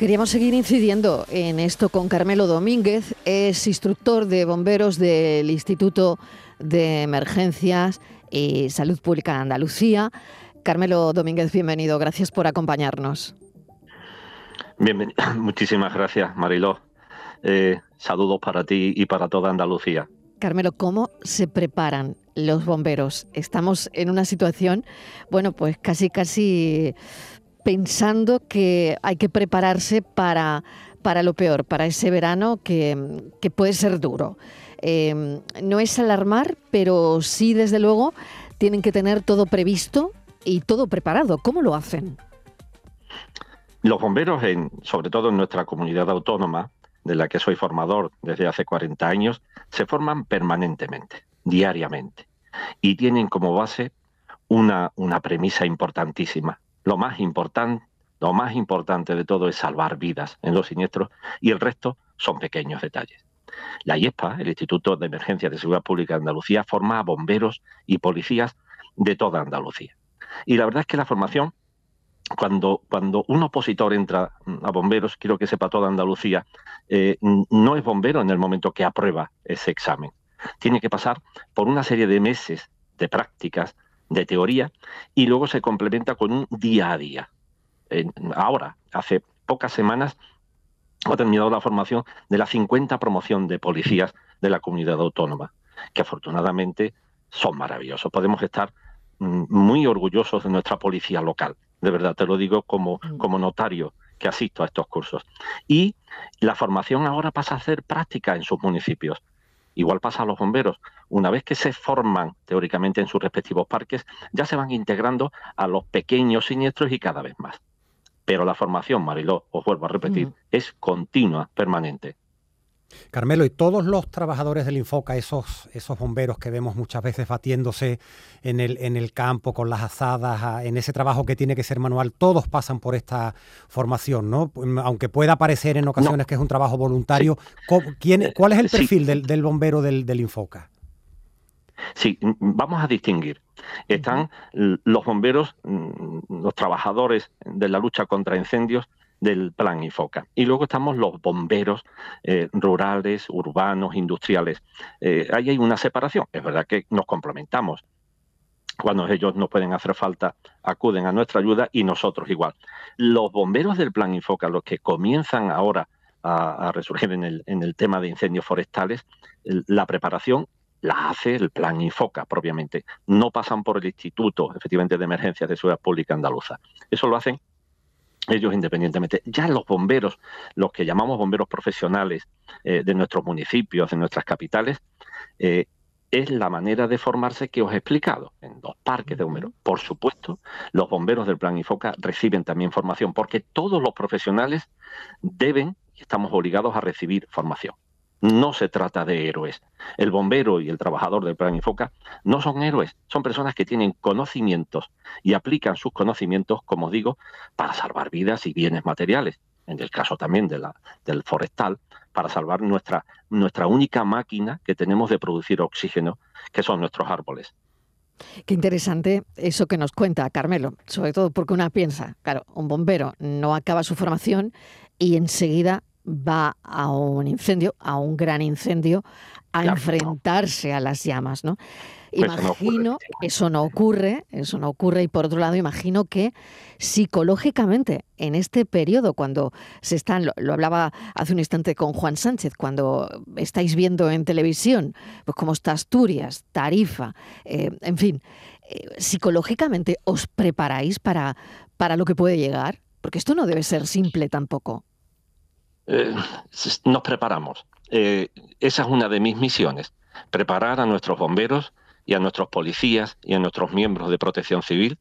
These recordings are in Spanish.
Queríamos seguir incidiendo en esto con Carmelo Domínguez, es instructor de bomberos del Instituto de Emergencias y Salud Pública de Andalucía. Carmelo Domínguez, bienvenido, gracias por acompañarnos. Bienvenido. Muchísimas gracias, Mariló. Eh, saludos para ti y para toda Andalucía. Carmelo, ¿cómo se preparan los bomberos? Estamos en una situación, bueno, pues casi, casi pensando que hay que prepararse para, para lo peor, para ese verano que, puede ser duro. Em, no es alarmar, pero sí, desde luego, tienen que tener todo previsto y todo preparado. ¿Cómo lo hacen? Los bomberos, en, sobre todo en nuestra comunidad autónoma, de la que soy formador desde hace 40 años, se forman permanentemente, diariamente, y tienen como base una, una premisa importantísima. Lo más importante, lo más importante de todo es salvar vidas en los siniestros y el resto son pequeños detalles. La IESPA, el Instituto de Emergencia de Seguridad Pública de Andalucía, forma a bomberos y policías de toda Andalucía. Y la verdad es que la formación cuando, cuando un opositor entra a bomberos, quiero que sepa toda Andalucía, eh, no es bombero en el momento que aprueba ese examen. Tiene que pasar por una serie de meses de prácticas, de teoría, y luego se complementa con un día a día. ahora, hace pocas semanas, ha terminado la formación de la 50 promoción de policías de la comunidad autónoma, que afortunadamente son maravillosos. Podemos estar mm, muy orgullosos de nuestra policía local de verdad te lo digo como, mm. como notario que asisto a estos cursos. Y la formación ahora pasa a ser práctica en sus municipios. Igual pasa a los bomberos. Una vez que se forman teóricamente en sus respectivos parques, ya se van integrando a los pequeños siniestros y cada vez más. Pero la formación, Mariló, os vuelvo a repetir, mm. es continua, permanente. Carmelo, y todos los trabajadores del Infoca, esos, esos bomberos que vemos muchas veces batiéndose en el, en el campo con las azadas, en ese trabajo que tiene que ser manual, todos pasan por esta formación, ¿no? Aunque pueda parecer en ocasiones que es un trabajo voluntario, ¿quién, ¿cuál es el perfil del, bombero del, del Infoca? Sí, vamos a distinguir. Están los bomberos, los trabajadores de la lucha contra incendios, del plan IFOCA. Y luego estamos los bomberos eh, rurales, urbanos, industriales. Eh, ahí hay una separación. Es verdad que nos complementamos. Cuando ellos no pueden hacer falta, acuden a nuestra ayuda y nosotros igual. Los bomberos del plan IFOCA, los que comienzan ahora a, resurgir en el, en el tema de incendios forestales, la preparación la hace el plan IFOCA propiamente. No pasan por el Instituto, efectivamente, de Emergencias de Seguridad Pública Andaluza. Eso lo hacen ellos independientemente. Ya los bomberos, los que llamamos bomberos profesionales eh, de nuestros municipios, de nuestras capitales, eh, es la manera de formarse que os he explicado en dos parques de bomberos. Por supuesto, los bomberos del Plan IFOCA reciben también formación, porque todos los profesionales deben y estamos obligados a recibir formación. No se trata de héroes. El bombero y el trabajador del plan Infoca no son héroes, son personas que tienen conocimientos y aplican sus conocimientos, como digo, para salvar vidas y bienes materiales. En el caso también de la, del forestal, para salvar nuestra, nuestra única máquina que tenemos de producir oxígeno, que son nuestros árboles. Qué interesante eso que nos cuenta Carmelo, sobre todo porque una piensa, claro, un bombero no acaba su formación y enseguida va a un incendio, a un gran incendio, a enfrentarse a las llamas, ¿no? Pues imagino, eso no ocurre, eso no ocurre, y por otro lado, imagino que psicológicamente, en este periodo, cuando se están, lo, hablaba hace un instante con Juan Sánchez, cuando estáis viendo en televisión, pues como está Asturias, Tarifa, eh, en fin, eh, psicológicamente os preparáis para, para lo que puede llegar, porque esto no debe ser simple tampoco. Eh, nos preparamos. Eh, esa es una de mis misiones, preparar a nuestros bomberos y a nuestros policías y a nuestros miembros de protección civil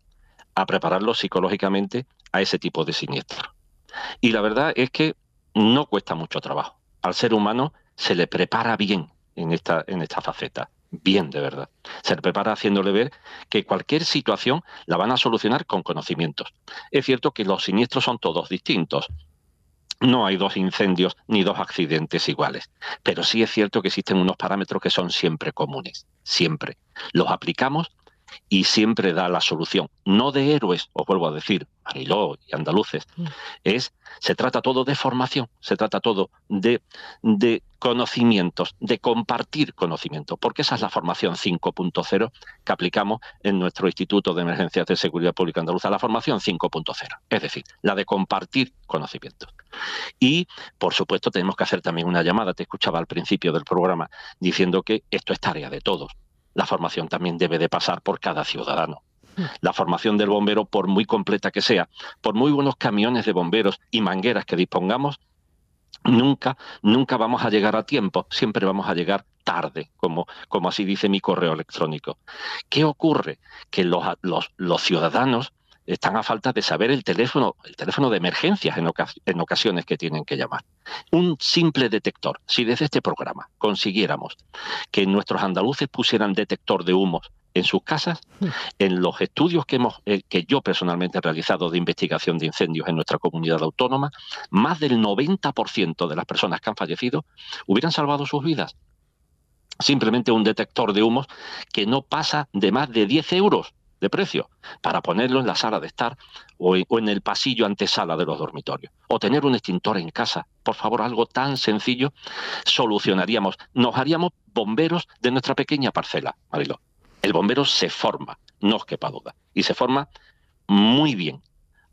a prepararlos psicológicamente a ese tipo de siniestro. Y la verdad es que no cuesta mucho trabajo. Al ser humano se le prepara bien en esta, en esta faceta. Bien, de verdad. Se le prepara haciéndole ver que cualquier situación la van a solucionar con conocimientos. Es cierto que los siniestros son todos distintos no hay dos incendios ni dos accidentes iguales. Pero sí es cierto que existen unos parámetros que son siempre comunes, siempre. Los aplicamos y siempre da la solución. No de héroes, os vuelvo a decir, Mariló y andaluces, mm. es, se trata todo de formación, se trata todo de, de conocimientos, de compartir conocimientos, porque esa es la formación 5.0 que aplicamos en nuestro Instituto de Emergencias de Seguridad Pública Andaluza, la formación 5.0, es decir, la de compartir conocimientos. Y, por supuesto, tenemos que hacer también una llamada, te escuchaba al principio del programa, diciendo que esto es tarea de todos. La formación también debe de pasar por cada ciudadano. Mm. La formación del bombero, por muy completa que sea, por muy buenos camiones de bomberos y mangueras que dispongamos, nunca, nunca vamos a llegar a tiempo, siempre vamos a llegar tarde, como, como así dice mi correo electrónico. ¿Qué ocurre? Que los, los, los ciudadanos están a falta de saber el teléfono, el teléfono de emergencias en, en, ocasiones que tienen que llamar. Un simple detector. Si desde este programa consiguiéramos que nuestros andaluces pusieran detector de humos en sus casas, hmm. en los estudios que, hemos, eh, que yo personalmente he realizado de investigación de incendios en nuestra comunidad autónoma, más del 90% de las personas que han fallecido hubieran salvado sus vidas. Simplemente un detector de humos que no pasa de más de 10 euros de precio para ponerlo en la sala de estar o en, el pasillo antesala de los dormitorios. O tener un extintor en casa. Por favor, algo tan sencillo solucionaríamos. Nos haríamos bomberos de nuestra pequeña parcela, Marilo. El bombero se forma, no os quepa duda, y se forma muy bien,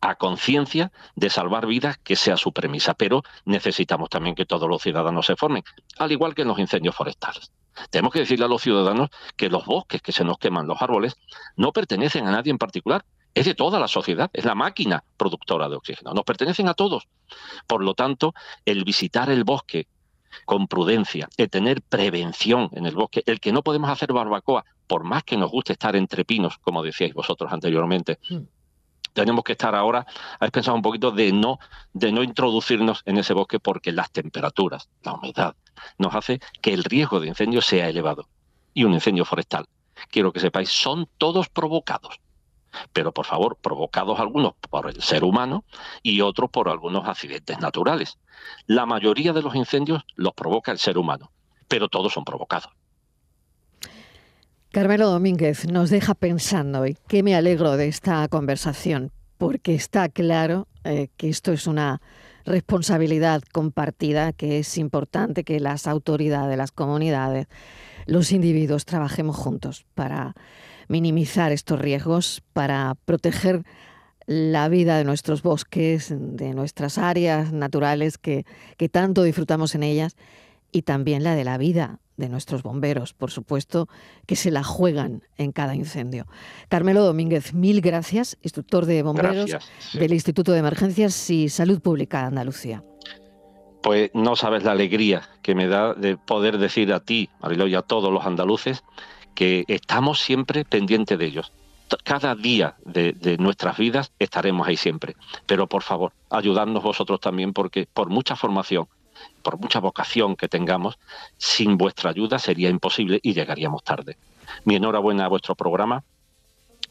a conciencia de salvar vidas, que sea su premisa, pero necesitamos también que todos los ciudadanos se formen, al igual que en los incendios forestales. Tenemos que decirle a los ciudadanos que los bosques que se nos queman, los árboles, no pertenecen a nadie en particular, es de toda la sociedad, es la máquina productora de oxígeno, nos pertenecen a todos. Por lo tanto, el visitar el bosque con prudencia, el tener prevención en el bosque, el que no podemos hacer barbacoa, por más que nos guste estar entre pinos, como decíais vosotros anteriormente. Tenemos que estar ahora, habéis pensado un poquito de no, de no introducirnos en ese bosque porque las temperaturas, la humedad, nos hace que el riesgo de incendio sea elevado. Y un incendio forestal, quiero que sepáis, son todos provocados pero por favor, provocados algunos por el ser humano y otros por algunos accidentes naturales. La mayoría de los incendios los provoca el ser humano, pero todos son provocados. Carmelo Domínguez nos deja pensando, y que me alegro de esta conversación, porque está claro eh, que esto es una responsabilidad compartida, que es importante que las autoridades, las comunidades, los individuos trabajemos juntos para minimizar estos riesgos, para proteger la vida de nuestros bosques, de nuestras áreas naturales que, que tanto disfrutamos en ellas y también la de la vida de nuestros bomberos, por supuesto, que se la juegan en cada incendio. Carmelo Domínguez, mil gracias, instructor de bomberos del Instituto de Emergencias y Salud Pública de Andalucía. Pues no sabes la alegría que me da de poder decir a ti, Mariló, y a todos los andaluces que estamos siempre pendientes de ellos. Cada día de, nuestras vidas estaremos ahí siempre. Pero por favor, ayudadnos vosotros también porque por mucha formación, por mucha vocación que tengamos, sin vuestra ayuda sería imposible y llegaríamos tarde. Mi enhorabuena a vuestro programa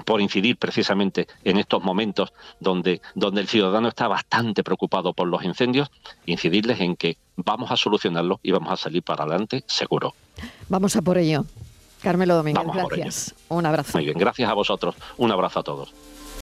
por incidir precisamente en estos momentos donde, donde el ciudadano está bastante preocupado por los incendios, incidirles en que vamos a solucionarlo y vamos a salir para adelante seguro. Vamos a por ello. Carmelo Domínguez, gracias. Un abrazo. Muy bien, gracias a vosotros. Un abrazo a todos.